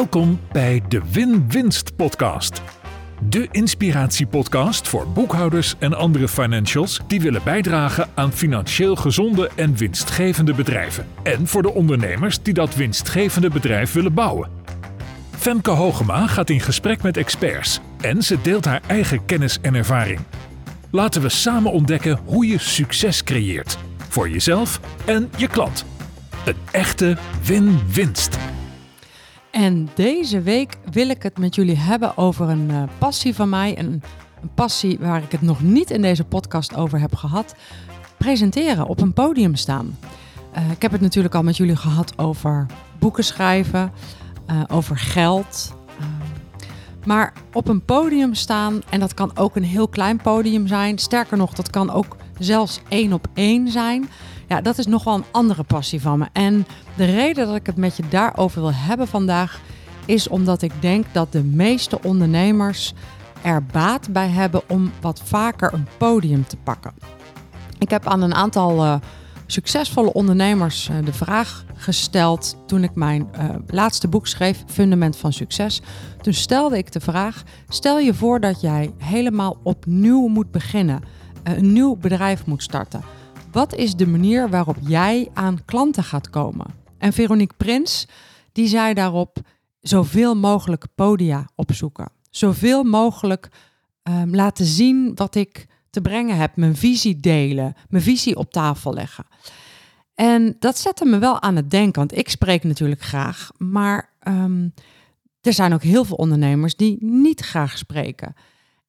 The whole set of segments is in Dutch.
Welkom bij de Win-Winst Podcast. De inspiratiepodcast voor boekhouders en andere financials die willen bijdragen aan financieel gezonde en winstgevende bedrijven. En voor de ondernemers die dat winstgevende bedrijf willen bouwen. Femke Hogema gaat in gesprek met experts en ze deelt haar eigen kennis en ervaring. Laten we samen ontdekken hoe je succes creëert voor jezelf en je klant. Een echte win-winst. En deze week wil ik het met jullie hebben over een uh, passie van mij. Een, een passie waar ik het nog niet in deze podcast over heb gehad. Presenteren, op een podium staan. Uh, ik heb het natuurlijk al met jullie gehad over boeken schrijven, uh, over geld. maar op een podium staan, en dat kan ook een heel klein podium zijn. Sterker nog, dat kan ook zelfs één op één zijn. Ja, dat is nog wel een andere passie van me. En de reden dat ik het met je daarover wil hebben vandaag is omdat ik denk dat de meeste ondernemers er baat bij hebben om wat vaker een podium te pakken. Ik heb aan een aantal uh, succesvolle ondernemers uh, de vraag gesteld toen ik mijn uh, laatste boek schreef, Fundament van Succes. Toen stelde ik de vraag: stel je voor dat jij helemaal opnieuw moet beginnen, een nieuw bedrijf moet starten. Wat is de manier waarop jij aan klanten gaat komen? En Veronique Prins, die zei daarop zoveel mogelijk podia opzoeken. Zoveel mogelijk um, laten zien wat ik te brengen heb. Mijn visie delen, mijn visie op tafel leggen. En dat zette me wel aan het denken, want ik spreek natuurlijk graag, maar um, er zijn ook heel veel ondernemers die niet graag spreken.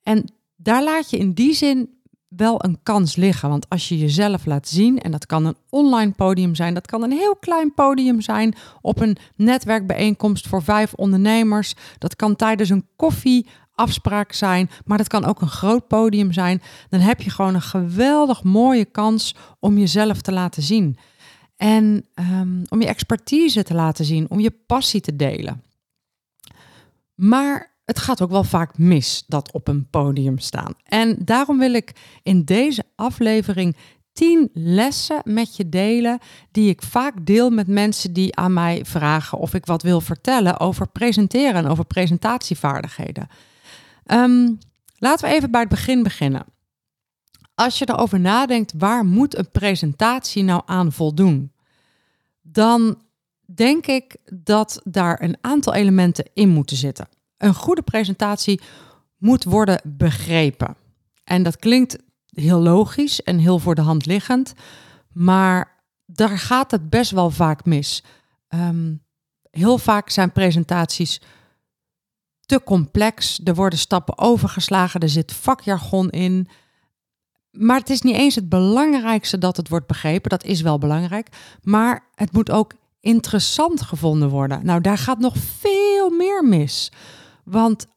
En daar laat je in die zin wel een kans liggen. Want als je jezelf laat zien, en dat kan een online podium zijn, dat kan een heel klein podium zijn op een netwerkbijeenkomst voor vijf ondernemers, dat kan tijdens een koffieafspraak zijn, maar dat kan ook een groot podium zijn. Dan heb je gewoon een geweldig mooie kans om jezelf te laten zien. En um, om je expertise te laten zien, om je passie te delen. Maar het gaat ook wel vaak mis dat op een podium staan. En daarom wil ik in deze aflevering 10 lessen met je delen die ik vaak deel met mensen die aan mij vragen of ik wat wil vertellen over presenteren en over presentatievaardigheden. Um, laten we even bij het begin beginnen. Als je erover nadenkt, waar moet een presentatie nou aan voldoen? Dan denk ik dat daar een aantal elementen in moeten zitten. Een goede presentatie moet worden begrepen. En dat klinkt heel logisch en heel voor de hand liggend, maar daar gaat het best wel vaak mis. Um, heel vaak zijn presentaties te complex. Er worden stappen overgeslagen, er zit vakjargon in. Maar het is niet eens het belangrijkste dat het wordt begrepen. Dat is wel belangrijk. Maar het moet ook interessant gevonden worden. Nou, daar gaat nog veel meer mis. Want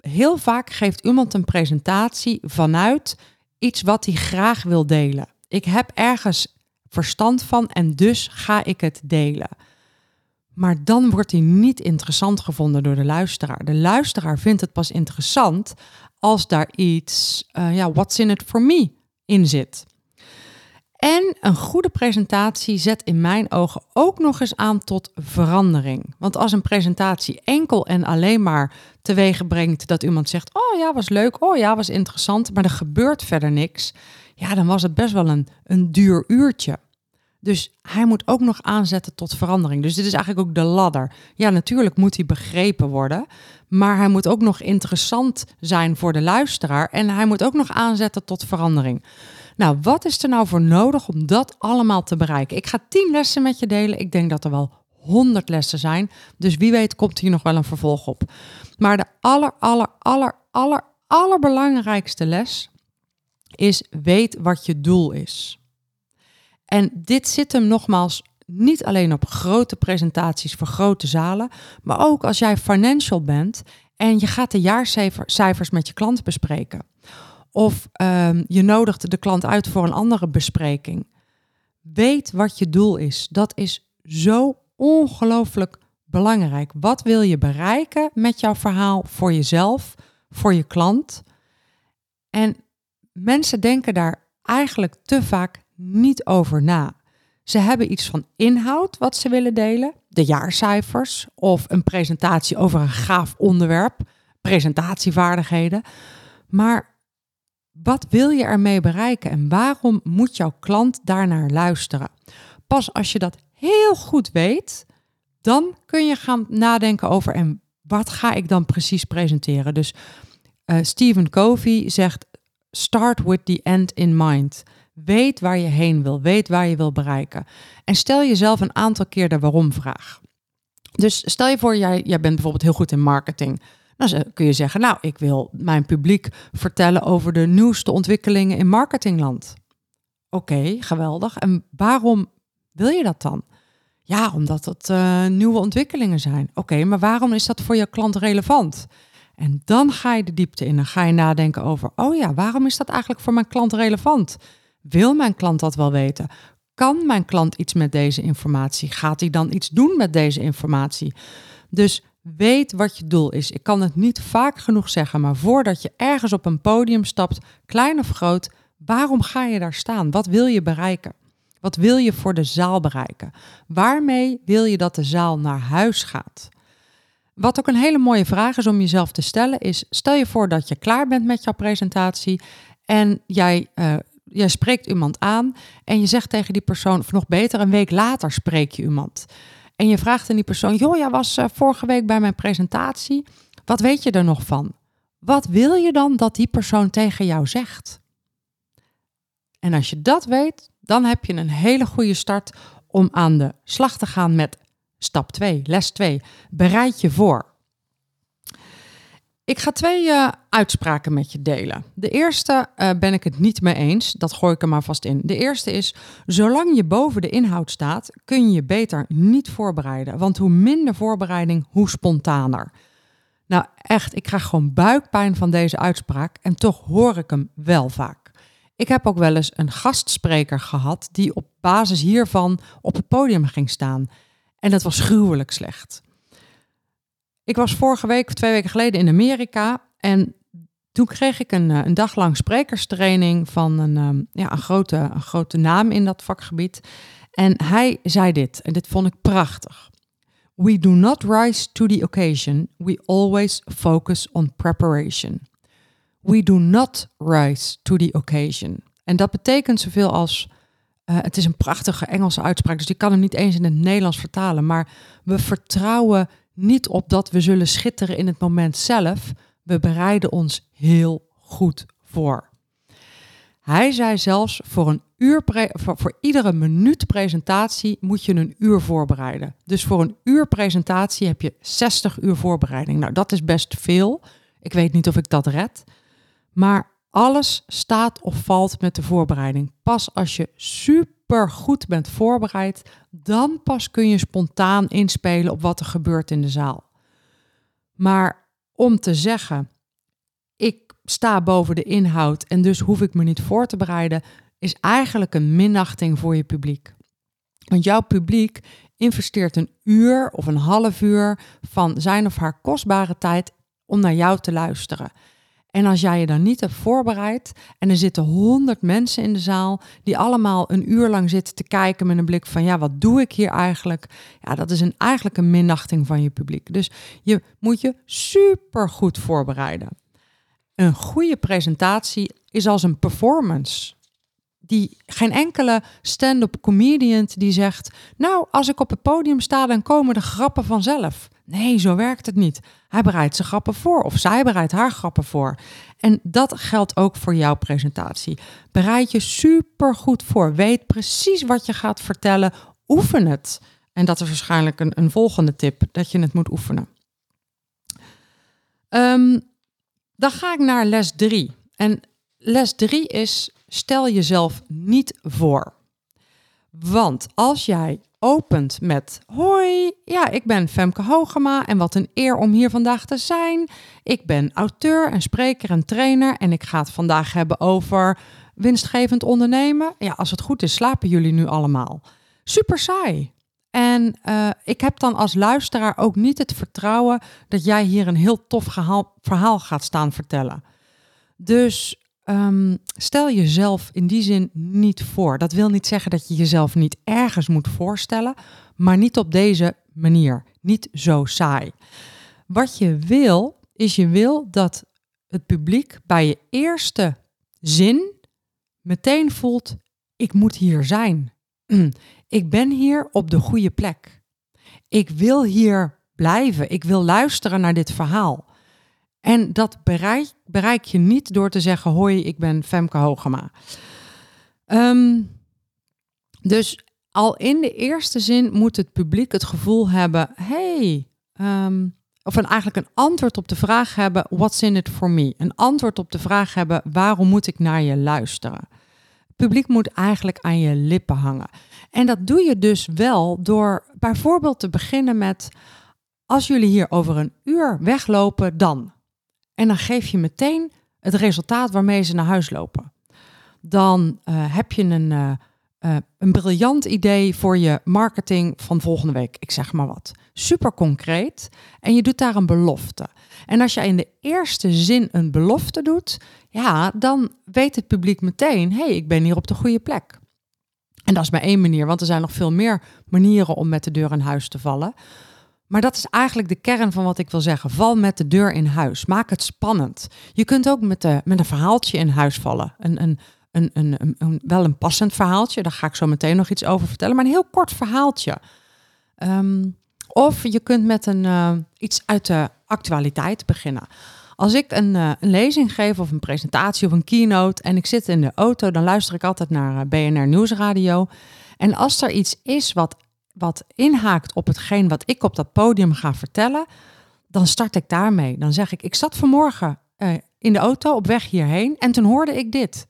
heel vaak geeft iemand een presentatie vanuit iets wat hij graag wil delen. Ik heb ergens verstand van en dus ga ik het delen. Maar dan wordt hij niet interessant gevonden door de luisteraar. De luisteraar vindt het pas interessant als daar iets, uh, ja, what's in it for me in zit. En een goede presentatie zet in mijn ogen ook nog eens aan tot verandering. Want als een presentatie enkel en alleen maar teweeg brengt dat iemand zegt: Oh ja, was leuk, oh ja, was interessant, maar er gebeurt verder niks, ja, dan was het best wel een, een duur uurtje. Dus hij moet ook nog aanzetten tot verandering. Dus dit is eigenlijk ook de ladder. Ja, natuurlijk moet hij begrepen worden, maar hij moet ook nog interessant zijn voor de luisteraar en hij moet ook nog aanzetten tot verandering. Nou, wat is er nou voor nodig om dat allemaal te bereiken? Ik ga tien lessen met je delen. Ik denk dat er wel honderd lessen zijn. Dus wie weet komt hier nog wel een vervolg op. Maar de aller, aller, aller, aller, allerbelangrijkste les is weet wat je doel is. En dit zit hem nogmaals niet alleen op grote presentaties voor grote zalen, maar ook als jij financial bent en je gaat de jaarcijfers met je klanten bespreken. Of um, je nodigt de klant uit voor een andere bespreking. Weet wat je doel is. Dat is zo ongelooflijk belangrijk. Wat wil je bereiken met jouw verhaal voor jezelf, voor je klant? En mensen denken daar eigenlijk te vaak niet over na. Ze hebben iets van inhoud wat ze willen delen, de jaarcijfers of een presentatie over een gaaf onderwerp, presentatievaardigheden. Maar wat wil je ermee bereiken en waarom moet jouw klant daarnaar luisteren? Pas als je dat heel goed weet, dan kun je gaan nadenken over en wat ga ik dan precies presenteren. Dus uh, Stephen Covey zegt: start with the end in mind. Weet waar je heen wil, weet waar je wil bereiken. En stel jezelf een aantal keer de waarom-vraag. Dus stel je voor, jij, jij bent bijvoorbeeld heel goed in marketing. Dan kun je zeggen, nou, ik wil mijn publiek vertellen over de nieuwste ontwikkelingen in marketingland. Oké, geweldig. En waarom wil je dat dan? Ja, omdat het uh, nieuwe ontwikkelingen zijn. Oké, maar waarom is dat voor je klant relevant? En dan ga je de diepte in en ga je nadenken over, oh ja, waarom is dat eigenlijk voor mijn klant relevant? Wil mijn klant dat wel weten? Kan mijn klant iets met deze informatie? Gaat hij dan iets doen met deze informatie? Dus weet wat je doel is. Ik kan het niet vaak genoeg zeggen, maar voordat je ergens op een podium stapt, klein of groot, waarom ga je daar staan? Wat wil je bereiken? Wat wil je voor de zaal bereiken? Waarmee wil je dat de zaal naar huis gaat? Wat ook een hele mooie vraag is om jezelf te stellen, is: stel je voor dat je klaar bent met jouw presentatie en jij uh, je spreekt iemand aan en je zegt tegen die persoon, of nog beter, een week later spreek je iemand. En je vraagt aan die persoon, joh, jij was uh, vorige week bij mijn presentatie. Wat weet je er nog van? Wat wil je dan dat die persoon tegen jou zegt? En als je dat weet, dan heb je een hele goede start om aan de slag te gaan met stap 2, les 2. Bereid je voor. Ik ga twee uh, uitspraken met je delen. De eerste uh, ben ik het niet mee eens, dat gooi ik er maar vast in. De eerste is, zolang je boven de inhoud staat, kun je je beter niet voorbereiden. Want hoe minder voorbereiding, hoe spontaner. Nou echt, ik krijg gewoon buikpijn van deze uitspraak en toch hoor ik hem wel vaak. Ik heb ook wel eens een gastspreker gehad die op basis hiervan op het podium ging staan. En dat was gruwelijk slecht. Ik was vorige week twee weken geleden in Amerika en toen kreeg ik een, eh, een dag lang sprekerstraining van een, ehm, ja, een, grote, een grote naam in dat vakgebied. En hij zei dit, en dit vond ik prachtig. We do not rise to the occasion, we always focus on preparation. We do not rise to the occasion. En dat betekent zoveel als, uh, het is een prachtige Engelse uitspraak, dus ik kan hem niet eens in het Nederlands vertalen, maar we vertrouwen niet op dat we zullen schitteren in het moment zelf. We bereiden ons heel goed voor. Hij zei zelfs voor een uur voor, iedere minuut presentatie moet je een uur voorbereiden. Dus voor een uur presentatie heb je 60 uur voorbereiding. Nou, dat is best veel. Ik weet niet of ik dat red. Maar alles staat of valt met de voorbereiding. Pas als je super goed bent voorbereid, dan pas kun je spontaan inspelen op wat er gebeurt in de zaal. Maar om te zeggen, ik sta boven de inhoud en dus hoef ik me niet voor te bereiden, is eigenlijk een minachting voor je publiek. Want jouw publiek investeert een uur of een half uur van zijn of haar kostbare tijd om naar jou te luisteren. En als jij je dan niet hebt voorbereid en er zitten honderd mensen in de zaal die allemaal een uur lang zitten te kijken met een blik van ja, wat doe ik hier eigenlijk? Ja, dat is een, eigenlijk een minachting van je publiek. Dus je moet je super goed voorbereiden. Een goede presentatie is als een performance. Die geen enkele stand-up comedian die zegt: Nou, als ik op het podium sta, dan komen de grappen vanzelf. Nee, zo werkt het niet. Hij bereidt zijn grappen voor of zij bereidt haar grappen voor. En dat geldt ook voor jouw presentatie. Bereid je super goed voor. Weet precies wat je gaat vertellen. Oefen het. En dat is waarschijnlijk een, een volgende tip, dat je het moet oefenen. Um, dan ga ik naar les 3. En les 3 is: stel jezelf niet voor. Want als jij opent met: Hoi, ja, ik ben Femke Hogema en wat een eer om hier vandaag te zijn. Ik ben auteur en spreker en trainer en ik ga het vandaag hebben over winstgevend ondernemen. Ja, als het goed is, slapen jullie nu allemaal. Super saai. En uh, ik heb dan als luisteraar ook niet het vertrouwen dat jij hier een heel tof verhaal gaat staan vertellen. Dus ehm, stel jezelf in die zin niet voor. Dat wil niet zeggen dat je jezelf niet ergens moet voorstellen, maar niet op deze manier. Niet zo saai. Wat je wil, is je wil dat het publiek bij je eerste zin meteen voelt: ik moet hier zijn. Ik ben hier op de goede plek. Ik wil hier blijven. Ik wil luisteren naar dit verhaal. En dat bereik, bereik je niet door te zeggen: Hoi, ik ben Femke Hogema. Um, dus al in de eerste zin moet het publiek het gevoel hebben: hey, um, of een, eigenlijk een antwoord op de vraag hebben: What's in it for me? Een antwoord op de vraag hebben: Waarom moet ik naar je luisteren? Het publiek moet eigenlijk aan je lippen hangen. En dat doe je dus wel door bijvoorbeeld te beginnen met: Als jullie hier over een uur weglopen, dan. En dan geef je meteen het resultaat waarmee ze naar huis lopen. Dan uh, heb je een, uh, uh, een briljant idee voor je marketing van volgende week. Ik zeg maar wat. Super concreet. En je doet daar een belofte. En als je in de eerste zin een belofte doet, ja, dan weet het publiek meteen: hé, hey, ik ben hier op de goede plek. En dat is maar één manier, want er zijn nog veel meer manieren om met de deur in huis te vallen. Maar dat is eigenlijk de kern van wat ik wil zeggen. Val met de deur in huis. Maak het spannend. Je kunt ook met, de, met een verhaaltje in huis vallen. Een, een, een, een, een, wel een passend verhaaltje. Daar ga ik zo meteen nog iets over vertellen. Maar een heel kort verhaaltje. Ehm, of je kunt met een, uh, iets uit de actualiteit beginnen. Als ik een, uh, een, lezing geef of een presentatie of een keynote en ik zit in de auto, dan luister ik altijd naar BNR Nieuwsradio. En als er iets is wat wat inhaakt op hetgeen wat ik op dat podium ga vertellen, dan start ik daarmee. Dan zeg ik, ik zat vanmorgen uh, in de auto op weg hierheen en toen hoorde ik dit.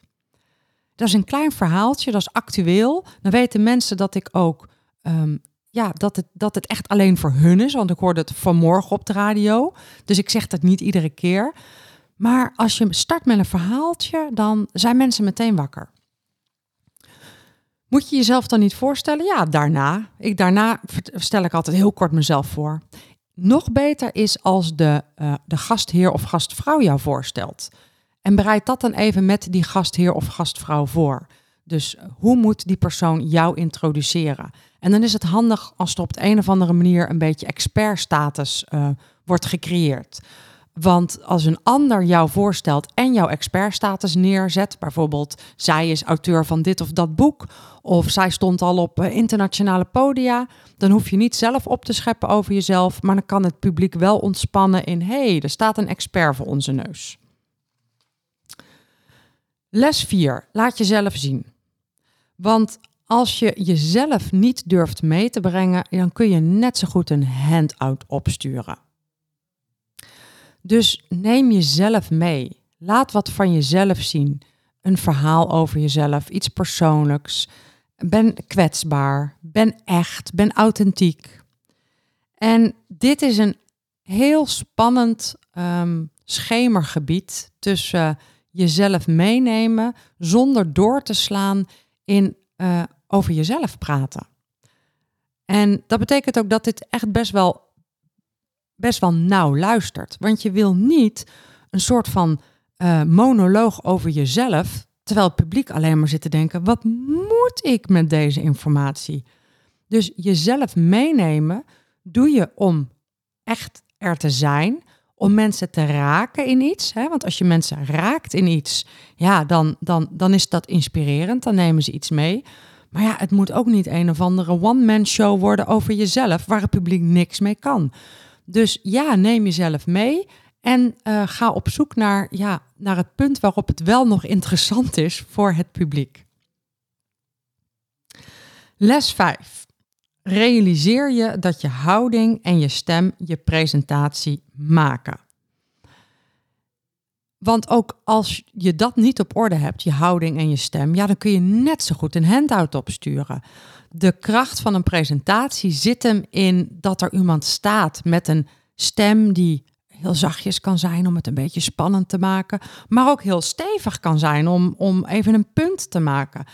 Dat is een klein verhaaltje, dat is actueel. Dan weten mensen dat ik ook, um, ja, dat het, dat het echt alleen voor hun is, want ik hoorde het vanmorgen op de radio. Dus ik zeg dat niet iedere keer. Maar als je start met een verhaaltje, dan zijn mensen meteen wakker. Moet je jezelf dan niet voorstellen? Ja, daarna. Ik, daarna stel ik altijd heel kort mezelf voor. Nog beter is als de, uh, de gastheer of gastvrouw jou voorstelt. En bereid dat dan even met die gastheer of gastvrouw voor. Dus hoe moet die persoon jou introduceren? En dan is het handig als er op de een of andere manier een beetje expertstatus uh, wordt gecreëerd. Want als een ander jou voorstelt en jouw expertstatus neerzet, bijvoorbeeld zij is auteur van dit of dat boek, of zij stond al op eh, internationale podia, dan hoef je niet zelf op te scheppen over jezelf, maar dan kan het publiek wel ontspannen in hé, hey, er staat een expert voor onze neus. Les 4. Laat jezelf zien. Want als je jezelf niet durft mee te brengen, dan kun je net zo goed een handout opsturen. Dus neem jezelf mee. Laat wat van jezelf zien. Een verhaal over jezelf, iets persoonlijks. Ben kwetsbaar, ben echt, ben authentiek. En dit is een heel spannend um, schemergebied tussen jezelf meenemen zonder door te slaan in uh, over jezelf praten. En dat betekent ook dat dit echt best wel best wel nauw luistert. Want je wil niet een soort van uh, monoloog over jezelf, terwijl het publiek alleen maar zit te denken: wat moet ik met deze informatie? Dus jezelf meenemen doe je om echt er te zijn, om mensen te raken in iets. Hè? Want als je mensen raakt in iets, ja, dan, dan, dan is dat inspirerend, dan nemen ze iets mee. Maar ja, het moet ook niet een of andere one-man show worden over jezelf, waar het publiek niks mee kan. Dus ja, neem jezelf mee en uh, ga op zoek naar, ja, naar het punt waarop het wel nog interessant is voor het publiek. Les 5. Realiseer je dat je houding en je stem je presentatie maken. Want ook als je dat niet op orde hebt, je houding en je stem, ja, dan kun je net zo goed een handout opsturen de kracht van een presentatie zit hem in dat er iemand staat met een stem die heel zachtjes kan zijn om het een beetje spannend te maken, maar ook heel stevig kan zijn om, om even een punt te maken.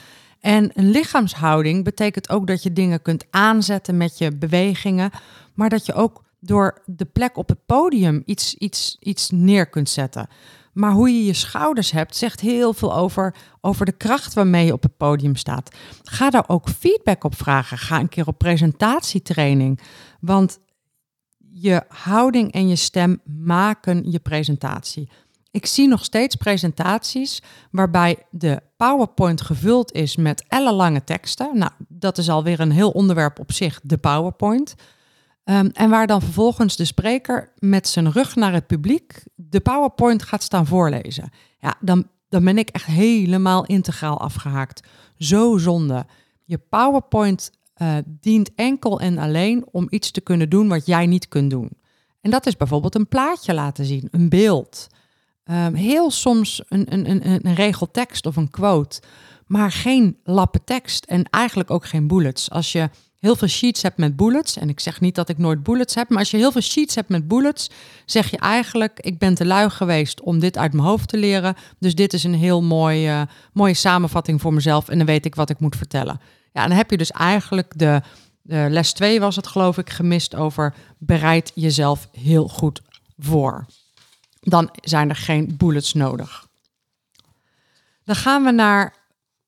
En een lichaamshouding betekent ook dat je dingen kunt aanzetten met je bewegingen, maar dat je ook door de plek op het podium iets, iets, iets neer kunt zetten. Maar hoe je je schouders hebt, zegt heel veel over, over de kracht waarmee je op het podium staat. Ga daar ook feedback op vragen. Ga een keer op presentatietraining. Want je houding en je stem maken je presentatie. Ik zie nog steeds presentaties waarbij de PowerPoint gevuld is met ellenlange teksten. Nou, dat is alweer een heel onderwerp op zich, de PowerPoint. Ehm, en waar dan vervolgens de spreker met zijn rug naar het publiek de PowerPoint gaat staan voorlezen. Ja, dan, dan ben ik echt helemaal integraal afgehaakt. Zo zonde. Je PowerPoint uh, dient enkel en alleen om iets te kunnen doen wat jij niet kunt doen. En dat is bijvoorbeeld een plaatje laten zien, een beeld. Um, heel soms een, een, een, een regel tekst of een quote, maar geen lappen tekst en eigenlijk ook geen bullets. Als je heel veel sheets hebt met bullets, en ik zeg niet dat ik nooit bullets heb, maar als je heel veel sheets hebt met bullets, zeg je eigenlijk: ik ben te lui geweest om dit uit mijn hoofd te leren, dus dit is een heel mooie, mooie samenvatting voor mezelf en dan weet ik wat ik moet vertellen. Ja, dan heb je dus eigenlijk de, de les 2 was het geloof ik gemist over bereid jezelf heel goed voor. Dan zijn er geen bullets nodig. Dan gaan we naar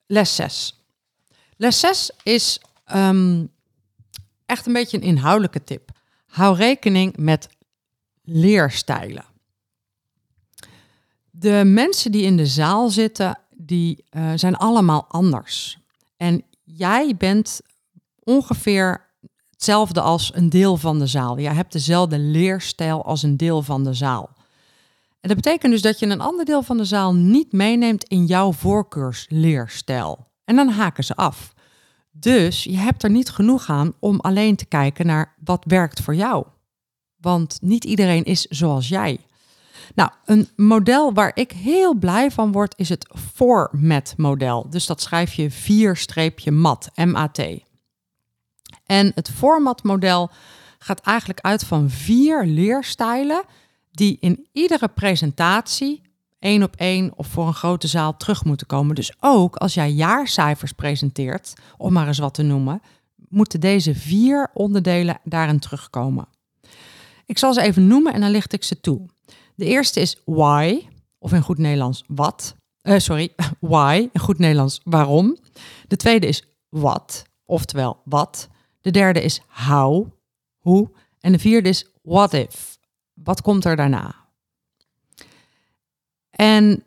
les 6. Les 6 is um, echt een beetje een inhoudelijke tip. Hou rekening met leerstijlen. De mensen die in de zaal zitten, die uh, zijn allemaal anders. En jij bent ongeveer hetzelfde als een deel van de zaal. Jij hebt dezelfde leerstijl als een deel van de zaal. En dat betekent dus dat je een ander deel van de zaal niet meeneemt in jouw voorkeursleerstijl. En dan haken ze af. Dus je hebt er niet genoeg aan om alleen te kijken naar wat werkt voor jou. Want niet iedereen is zoals jij. Nou, een model waar ik heel blij van word is het format-model. Dus dat schrijf je 4-mat, M-A-T. En het format-model gaat eigenlijk uit van vier leerstijlen die in iedere presentatie één op één of voor een grote zaal terug moeten komen. Dus ook als jij jaarcijfers presenteert, om maar eens wat te noemen, moeten deze vier onderdelen daarin terugkomen. Ik zal ze even noemen en dan licht ik ze toe. De eerste is why, of in goed Nederlands wat. Uh, sorry, why, in goed Nederlands waarom. De tweede is what, oftewel wat. De derde is how, hoe. En de vierde is what if. Wat komt er daarna? En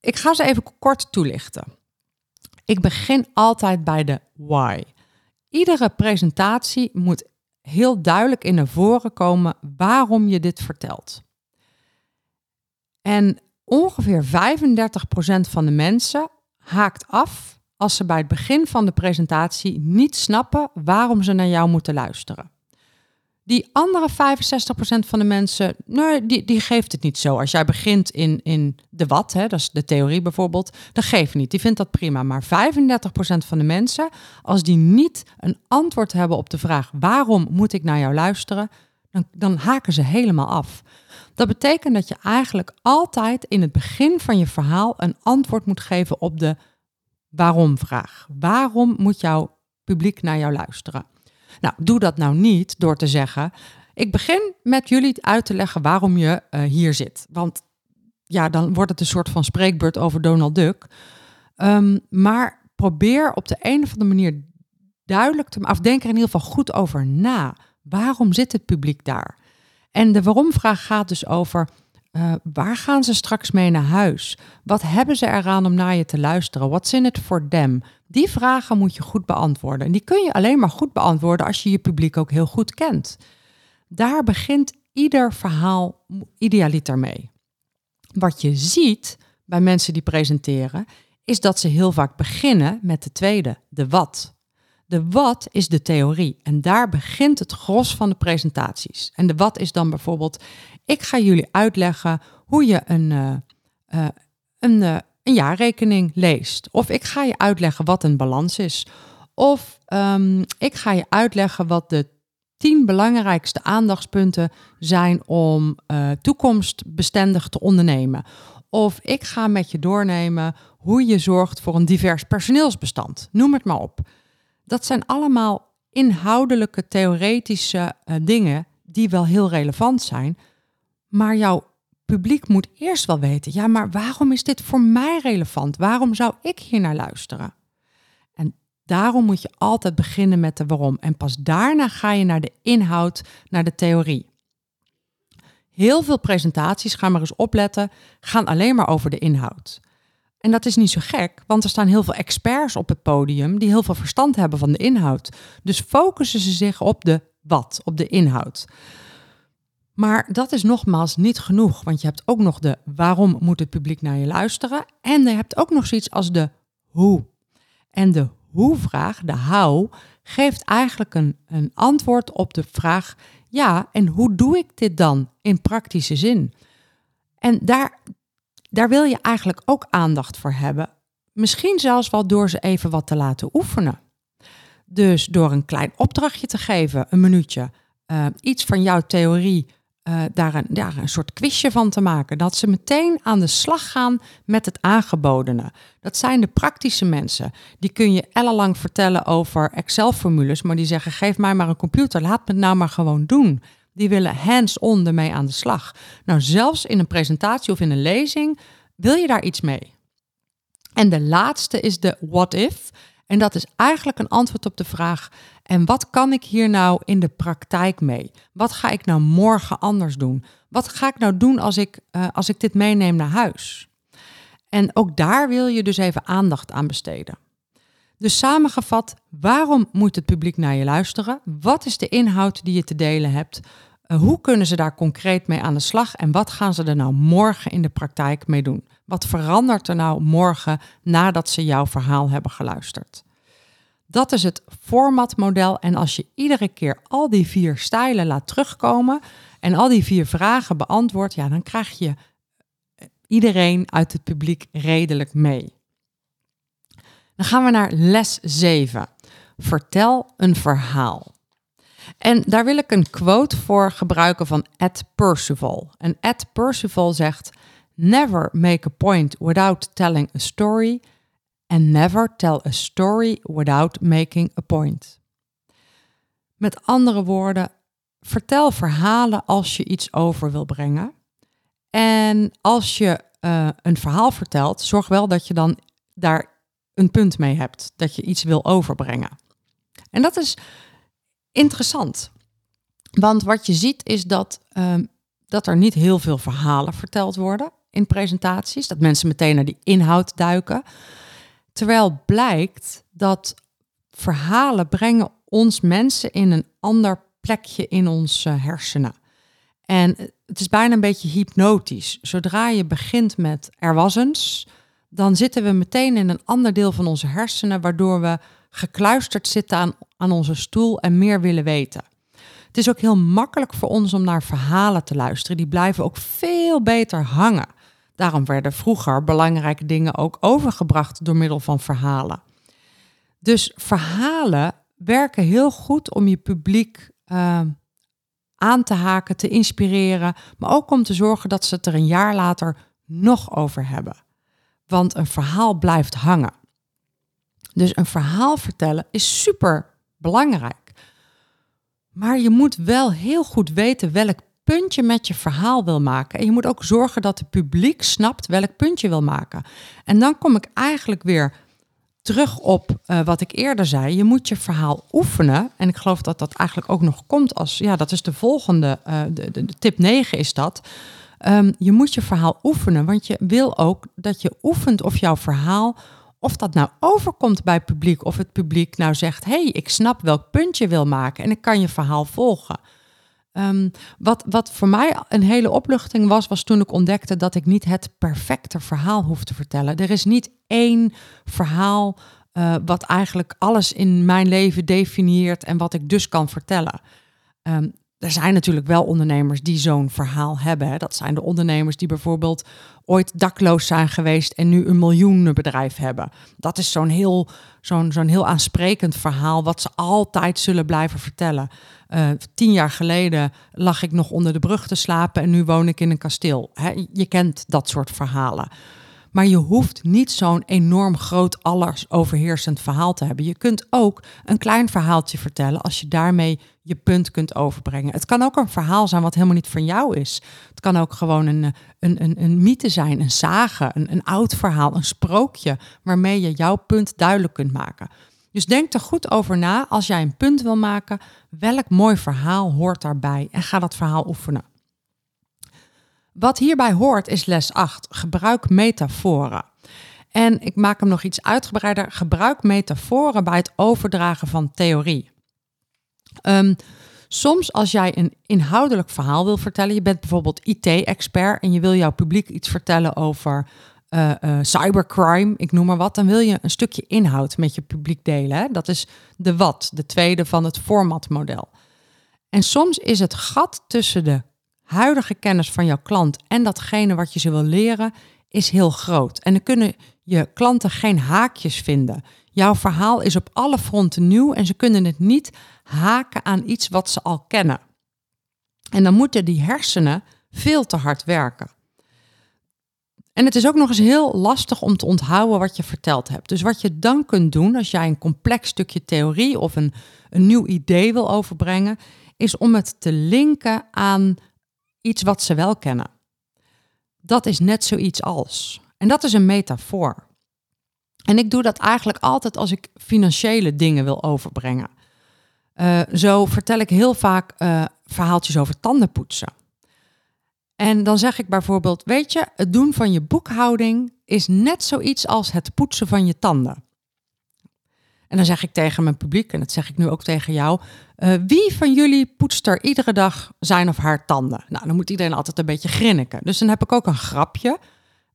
ik ga ze even kort toelichten. Ik begin altijd bij de why. Iedere presentatie moet heel duidelijk in naar voren komen waarom je dit vertelt. En ongeveer 35% van de mensen haakt af als ze bij het begin van de presentatie niet snappen waarom ze naar jou moeten luisteren. Die andere 65% van de mensen, nee, die, die geeft het niet zo. Als jij begint in, in de wat, hè, dat is de theorie bijvoorbeeld, dat geeft niet. Die vindt dat prima. Maar 35% van de mensen, als die niet een antwoord hebben op de vraag waarom moet ik naar jou luisteren, dan, dan haken ze helemaal af. Dat betekent dat je eigenlijk altijd in het begin van je verhaal een antwoord moet geven op de waarom-vraag. Waarom moet jouw publiek naar jou luisteren? Nou, doe dat nou niet door te zeggen: Ik begin met jullie uit te leggen waarom je uh, hier zit. Want ja, dan wordt het een soort van spreekbeurt over Donald Duck. Um, maar probeer op de een of andere manier duidelijk te maken, of denk er in ieder geval goed over na. Waarom zit het publiek daar? En de waarom-vraag gaat dus over uh, waar gaan ze straks mee naar huis? Wat hebben ze eraan om naar je te luisteren? What's in it for them? Die vragen moet je goed beantwoorden. En die kun je alleen maar goed beantwoorden als je je publiek ook heel goed kent. Daar begint ieder verhaal idealiter mee. Wat je ziet bij mensen die presenteren, is dat ze heel vaak beginnen met de tweede, de wat. De wat is de theorie en daar begint het gros van de presentaties. En de wat is dan bijvoorbeeld, ik ga jullie uitleggen hoe je een, uh, uh, een, uh, een jaarrekening leest. Of ik ga je uitleggen wat een balans is. Of um, ik ga je uitleggen wat de tien belangrijkste aandachtspunten zijn om toekomstbestendig te ondernemen. Of ik ga met je doornemen hoe je zorgt voor een divers personeelsbestand. Noem het maar op. Dat zijn allemaal inhoudelijke, theoretische uh, dingen die wel heel relevant zijn, maar jouw publiek moet eerst wel weten, ja, maar waarom is dit voor mij relevant? Waarom zou ik hier naar luisteren? En daarom moet je altijd beginnen met de waarom. En pas daarna ga je naar de inhoud, naar de theorie. Heel veel presentaties, ga maar eens opletten, gaan alleen maar over de inhoud. En dat is niet zo gek, want er staan heel veel experts op het podium die heel veel verstand hebben van de inhoud. Dus focussen ze zich op de wat, op de inhoud. Maar dat is nogmaals niet genoeg, want je hebt ook nog de waarom moet het publiek naar je luisteren en je hebt ook nog zoiets als de hoe. En de hoe-vraag, de how, geeft eigenlijk een, een antwoord op de vraag, ja, en hoe doe ik dit dan in praktische zin? En daar, daar wil je eigenlijk ook aandacht voor hebben. Misschien zelfs wel door ze even wat te laten oefenen. Dus door een klein opdrachtje te geven, een minuutje, uh, iets van jouw theorie, daar, een, daar een soort quizje van te maken. Dat ze meteen aan de slag gaan met het aangebodene. Dat zijn de praktische mensen. Die kun je ellenlang vertellen over Excel-formules, maar die zeggen: geef mij maar een computer, laat me het nou maar gewoon doen. Die willen hands-on ermee aan de slag. Nou, zelfs in een presentatie of in een lezing wil je daar iets mee. En de laatste is de what if. En dat is eigenlijk een antwoord op de vraag: en wat kan ik hier nou in de praktijk mee? Wat ga ik nou morgen anders doen? Wat ga ik nou doen als ik, uh, als ik dit meeneem naar huis? En ook daar wil je dus even aandacht aan besteden. Dus samengevat, waarom moet het publiek naar je luisteren? Wat is de inhoud die je te delen hebt? Uh, hoe kunnen ze daar concreet mee aan de slag? En wat gaan ze er nou morgen in de praktijk mee doen? Wat verandert er nou morgen nadat ze jouw verhaal hebben geluisterd? Dat is het formatmodel. En als je iedere keer al die vier stijlen laat terugkomen en al die vier vragen beantwoordt, ja, dan krijg je iedereen uit het publiek redelijk mee. Dan gaan we naar les 7. Vertel een verhaal. En daar wil ik een quote voor gebruiken van Ed Percival. En Ed Percival zegt: Never make a point without telling a story, and never tell a story without making a point. Met andere woorden, vertel verhalen als je iets over wil brengen. En als je uh, een verhaal vertelt, zorg wel dat je dan daar een punt mee hebt, dat je iets wil overbrengen. En dat is interessant. Want wat je ziet is dat, uh, dat er niet heel veel verhalen verteld worden in presentaties. Dat mensen meteen naar die inhoud duiken. Terwijl blijkt dat verhalen brengen ons mensen in een ander plekje in onze hersenen. En het is bijna een beetje hypnotisch. Zodra je begint met er was eens, dan zitten we meteen in een ander deel van onze hersenen, waardoor we gekluisterd zitten aan, aan onze stoel en meer willen weten. Het is ook heel makkelijk voor ons om naar verhalen te luisteren. Die blijven ook veel beter hangen. Daarom werden vroeger belangrijke dingen ook overgebracht door middel van verhalen. Dus verhalen werken heel goed om je publiek uh, aan te haken, te inspireren, maar ook om te zorgen dat ze het er een jaar later nog over hebben. Want een verhaal blijft hangen. Dus een verhaal vertellen is super belangrijk. Maar je moet wel heel goed weten welk punt je met je verhaal wil maken. En je moet ook zorgen dat het publiek snapt welk punt je wil maken. En dan kom ik eigenlijk weer terug op uh, wat ik eerder zei. Je moet je verhaal oefenen. En ik geloof dat dat eigenlijk ook nog komt als, ja, dat is de volgende, uh, de, de, tip 9 is dat. Um, je moet je verhaal oefenen, want je wil ook dat je oefent of jouw verhaal, of dat nou overkomt bij het publiek, of het publiek nou zegt, hey, ik snap welk punt je wil maken en ik kan je verhaal volgen. Um, wat, wat voor mij een hele opluchting was, was toen ik ontdekte dat ik niet het perfecte verhaal hoef te vertellen. Er is niet één verhaal uh, wat eigenlijk alles in mijn leven definieert en wat ik dus kan vertellen. Um, er zijn natuurlijk wel ondernemers die zo'n verhaal hebben. Hè. Dat zijn de ondernemers die bijvoorbeeld ooit dakloos zijn geweest en nu een miljoenenbedrijf hebben. Dat is zo'n heel, zo'n, zo'n heel aansprekend verhaal wat ze altijd zullen blijven vertellen. Uh, tien jaar geleden lag ik nog onder de brug te slapen en nu woon ik in een kasteel. Hè. Je kent dat soort verhalen. Maar je hoeft niet zo'n enorm groot, alles overheersend verhaal te hebben. Je kunt ook een klein verhaaltje vertellen als je daarmee je punt kunt overbrengen. Het kan ook een verhaal zijn wat helemaal niet van jou is. Het kan ook gewoon een, een, een, een mythe zijn, een sage, een, een oud verhaal, een sprookje, waarmee je jouw punt duidelijk kunt maken. Dus denk er goed over na als jij een punt wil maken. Welk mooi verhaal hoort daarbij? En ga dat verhaal oefenen. Wat hierbij hoort is les 8. Gebruik metaforen. En ik maak hem nog iets uitgebreider. Gebruik metaforen bij het overdragen van theorie. Um, soms als jij een inhoudelijk verhaal wil vertellen, je bent bijvoorbeeld IT-expert en je wil jouw publiek iets vertellen over uh, uh, cybercrime, ik noem maar wat, dan wil je een stukje inhoud met je publiek delen. Hè? Dat is de wat, de tweede van het formatmodel. En soms is het gat tussen de huidige kennis van jouw klant en datgene wat je ze wil leren, is heel groot. En dan kunnen je klanten geen haakjes vinden. Jouw verhaal is op alle fronten nieuw en ze kunnen het niet haken aan iets wat ze al kennen. En dan moeten die hersenen veel te hard werken. En het is ook nog eens heel lastig om te onthouden wat je verteld hebt. Dus wat je dan kunt doen als jij een complex stukje theorie of een, een nieuw idee wil overbrengen, is om het te linken aan iets wat ze wel kennen. Dat is net zoiets als. En dat is een metafoor. En ik doe dat eigenlijk altijd als ik financiële dingen wil overbrengen. Uh, zo vertel ik heel vaak uh, verhaaltjes over tandenpoetsen. En dan zeg ik bijvoorbeeld, weet je, het doen van je boekhouding is net zoiets als het poetsen van je tanden. En dan zeg ik tegen mijn publiek, en dat zeg ik nu ook tegen jou, uh, wie van jullie poetst er iedere dag zijn of haar tanden? Nou, dan moet iedereen altijd een beetje grinniken. Dus dan heb ik ook een grapje.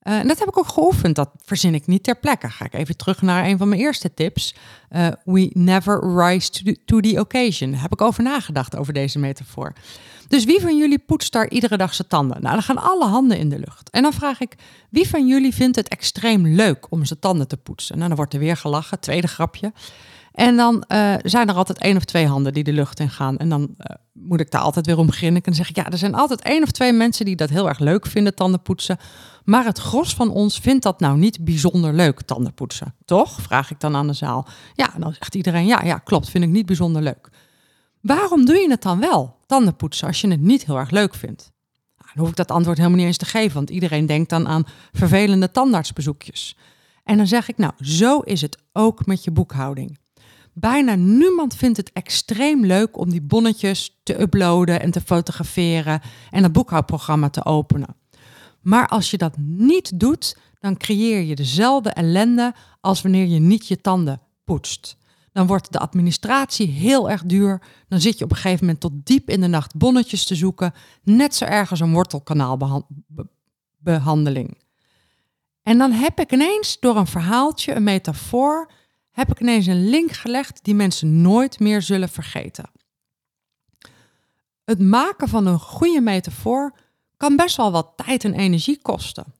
Uh, en dat heb ik ook geoefend. Dat verzin ik niet ter plekke. Ga ik even terug naar een van mijn eerste tips. Uh, we never rise to the, to the occasion. Daar heb ik over nagedacht, over deze metafoor. Dus wie van jullie poetst daar iedere dag zijn tanden? Nou, dan gaan alle handen in de lucht. En dan vraag ik, wie van jullie vindt het extreem leuk om zijn tanden te poetsen? Nou, dan wordt er weer gelachen, tweede grapje. En dan uh, zijn er altijd één of twee handen die de lucht in gaan. En dan uh, moet ik daar altijd weer om beginnen. En zeg ik, ja, er zijn altijd één of twee mensen die dat heel erg leuk vinden, tanden poetsen. Maar het gros van ons vindt dat nou niet bijzonder leuk, tanden poetsen. Toch? Vraag ik dan aan de zaal. Ja, dan zegt iedereen, ja, ja, klopt, vind ik niet bijzonder leuk. Waarom doe je het dan wel, tanden poetsen, als je het niet heel erg leuk vindt? Nou, dan hoef ik dat antwoord helemaal niet eens te geven, want iedereen denkt dan aan vervelende tandartsbezoekjes. En dan zeg ik, nou, zo is het ook met je boekhouding. Bijna niemand vindt het extreem leuk om die bonnetjes te uploaden en te fotograferen en het boekhoudprogramma te openen. Maar als je dat niet doet, dan creëer je dezelfde ellende als wanneer je niet je tanden poetst. Dan wordt de administratie heel erg duur. Dan zit je op een gegeven moment tot diep in de nacht bonnetjes te zoeken. Net zo erg als een wortelkanaalbehandeling. En dan heb ik ineens door een verhaaltje, een metafoor, heb ik ineens een link gelegd die mensen nooit meer zullen vergeten. Het maken van een goede metafoor kan best wel wat tijd en energie kosten.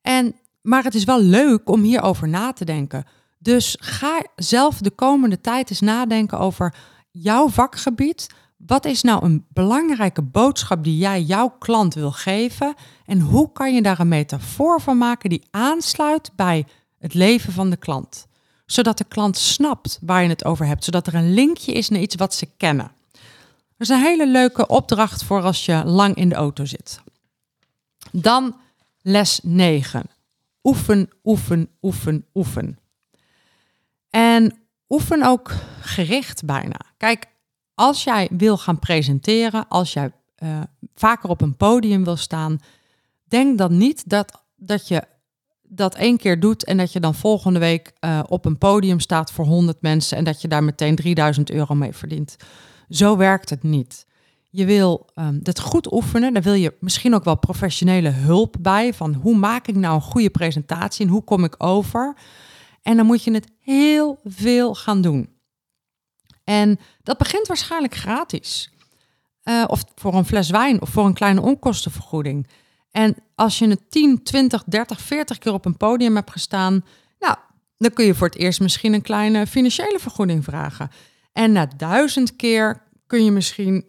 En, maar het is wel leuk om hierover na te denken. Dus ga zelf de komende tijd eens nadenken over jouw vakgebied. Wat is nou een belangrijke boodschap die jij jouw klant wil geven? En hoe kan je daar een metafoor van maken die aansluit bij het leven van de klant? Zodat de klant snapt waar je het over hebt, zodat er een linkje is naar iets wat ze kennen. Dat is een hele leuke opdracht voor als je lang in de auto zit. Dan les 9. Oefen, oefen, oefen, oefen. En oefen ook gericht bijna. Kijk, als jij wil gaan presenteren, als jij uh, vaker op een podium wil staan, denk dan niet dat, dat je dat één keer doet en dat je dan volgende week uh, op een podium staat voor 100 mensen en dat je daar meteen 3000 euro mee verdient. Zo werkt het niet. Je wil um, het goed oefenen. Daar wil je misschien ook wel professionele hulp bij. Van hoe maak ik nou een goede presentatie en hoe kom ik over? En dan moet je het heel veel gaan doen. En dat begint waarschijnlijk gratis. Uh, of voor een fles wijn of voor een kleine onkostenvergoeding. En als je het 10, 20, 30, 40 keer op een podium hebt gestaan, nou, dan kun je voor het eerst misschien een kleine financiële vergoeding vragen. En na duizend keer kun je misschien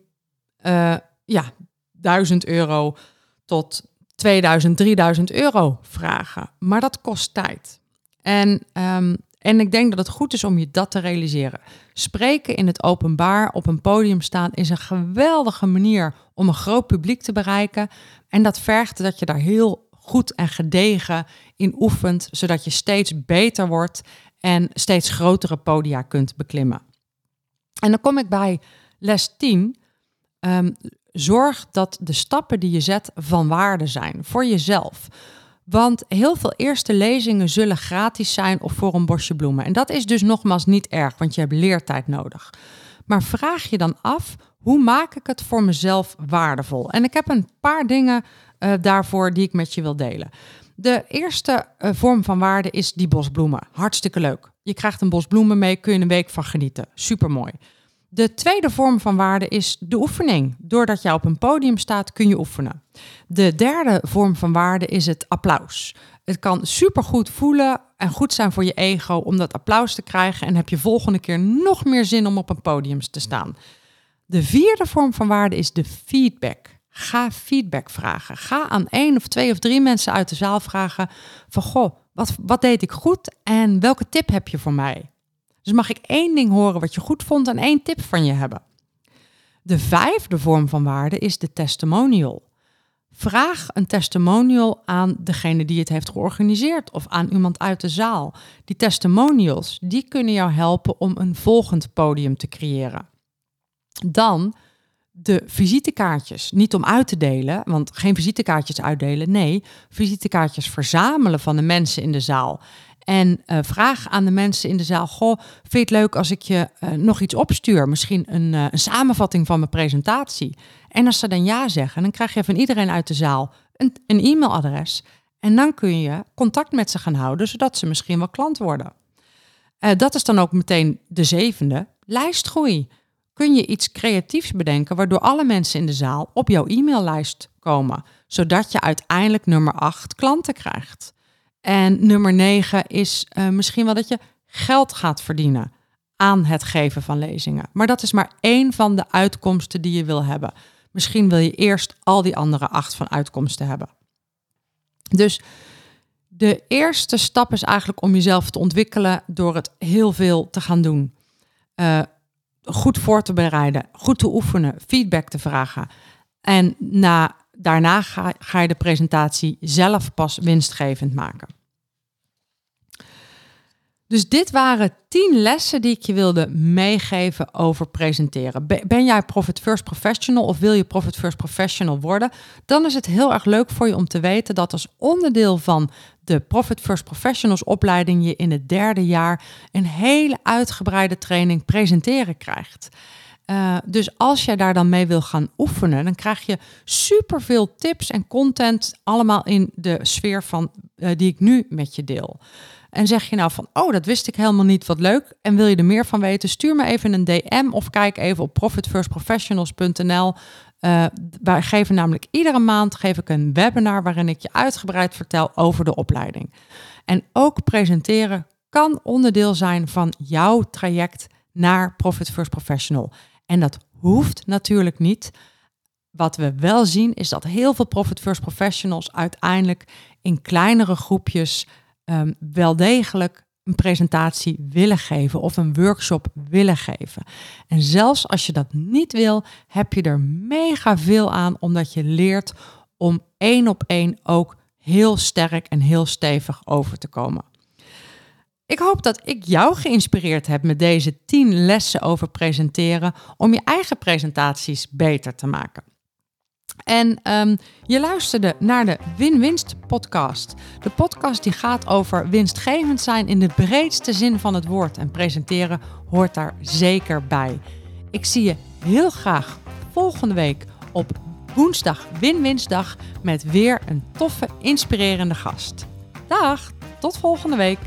uh, ja, 1000 euro tot 2000, 3000 euro vragen. Maar dat kost tijd. En, ehm, en ik denk dat het goed is om je dat te realiseren. Spreken in het openbaar, op een podium staan, is een geweldige manier om een groot publiek te bereiken. En dat vergt dat je daar heel goed en gedegen in oefent, zodat je steeds beter wordt en steeds grotere podia kunt beklimmen. En dan kom ik bij les 10. Ehm, zorg dat de stappen die je zet van waarde zijn voor jezelf. Want heel veel eerste lezingen zullen gratis zijn of voor een bosje bloemen. En dat is dus nogmaals niet erg, want je hebt leertijd nodig. Maar vraag je dan af, hoe maak ik het voor mezelf waardevol? En ik heb een paar dingen uh, daarvoor die ik met je wil delen. De eerste uh, vorm van waarde is die bosbloemen. Hartstikke leuk. Je krijgt een bos bloemen mee, kun je een week van genieten. Supermooi. De tweede vorm van waarde is de oefening. Doordat je op een podium staat, kun je oefenen. De derde vorm van waarde is het applaus. Het kan supergoed voelen en goed zijn voor je ego om dat applaus te krijgen en heb je volgende keer nog meer zin om op een podium te staan. De vierde vorm van waarde is de feedback. Ga feedback vragen. Ga aan één of twee of drie mensen uit de zaal vragen van goh, wat, wat deed ik goed en welke tip heb je voor mij? Dus mag ik één ding horen wat je goed vond en één tip van je hebben. De vijfde vorm van waarde is de testimonial. Vraag een testimonial aan degene die het heeft georganiseerd of aan iemand uit de zaal. Die testimonials die kunnen jou helpen om een volgend podium te creëren. Dan de visitekaartjes. Niet om uit te delen, want geen visitekaartjes uitdelen. Nee, visitekaartjes verzamelen van de mensen in de zaal. En uh, vraag aan de mensen in de zaal: Goh, vind je het leuk als ik je uh, nog iets opstuur? Misschien een, uh, een, samenvatting van mijn presentatie. En als ze dan ja zeggen, dan krijg je van iedereen uit de zaal een, een e-mailadres. En dan kun je contact met ze gaan houden, zodat ze misschien wel klant worden. dat is dan ook meteen de zevende: lijstgroei. Kun je iets creatiefs bedenken waardoor alle mensen in de zaal op jouw e-maillijst komen, zodat je uiteindelijk nummer 8 klanten krijgt. En nummer 9 is uh, misschien wel dat je geld gaat verdienen aan het geven van lezingen. Maar dat is maar één van de uitkomsten die je wil hebben. Misschien wil je eerst al die andere acht van uitkomsten hebben. Dus de eerste stap is eigenlijk om jezelf te ontwikkelen door het heel veel te gaan doen. Uh, goed voor te bereiden, goed te oefenen, feedback te vragen. En na, daarna ga, ga je de presentatie zelf pas winstgevend maken. Dus dit waren tien lessen die ik je wilde meegeven over presenteren. Ben jij Profit First Professional of wil je Profit First Professional worden? Dan is het heel erg leuk voor je om te weten dat als onderdeel van de Profit First Professionals opleiding je in het derde jaar een hele uitgebreide training presenteren krijgt. Uh, dus als jij daar dan mee wil gaan oefenen, dan krijg je superveel tips en content allemaal in de sfeer van uh, die ik nu met je deel. En zeg je nou van, oh, dat wist ik helemaal niet, wat leuk. En wil je er meer van weten, stuur me even een DM of kijk even op profitfirstprofessionals.nl. Uh, wij geven namelijk iedere maand geef ik een webinar waarin ik je uitgebreid vertel over de opleiding. En ook presenteren kan onderdeel zijn van jouw traject naar Profit First Professional. En dat hoeft natuurlijk niet. Wat we wel zien is dat heel veel Profit First Professionals uiteindelijk in kleinere groepjes um, wel degelijk een presentatie willen geven of een workshop willen geven. En zelfs als je dat niet wil, heb je er mega veel aan, omdat je leert om één op één ook heel sterk en heel stevig over te komen. Ik hoop dat ik jou geïnspireerd heb met deze 10 lessen over presenteren om je eigen presentaties beter te maken. En um, je luisterde naar de Win-Winst podcast. De podcast die gaat over winstgevend zijn in de breedste zin van het woord. En presenteren hoort daar zeker bij. Ik zie je heel graag volgende week op woensdag Win-Winstdag met weer een toffe, inspirerende gast. Dag, tot volgende week.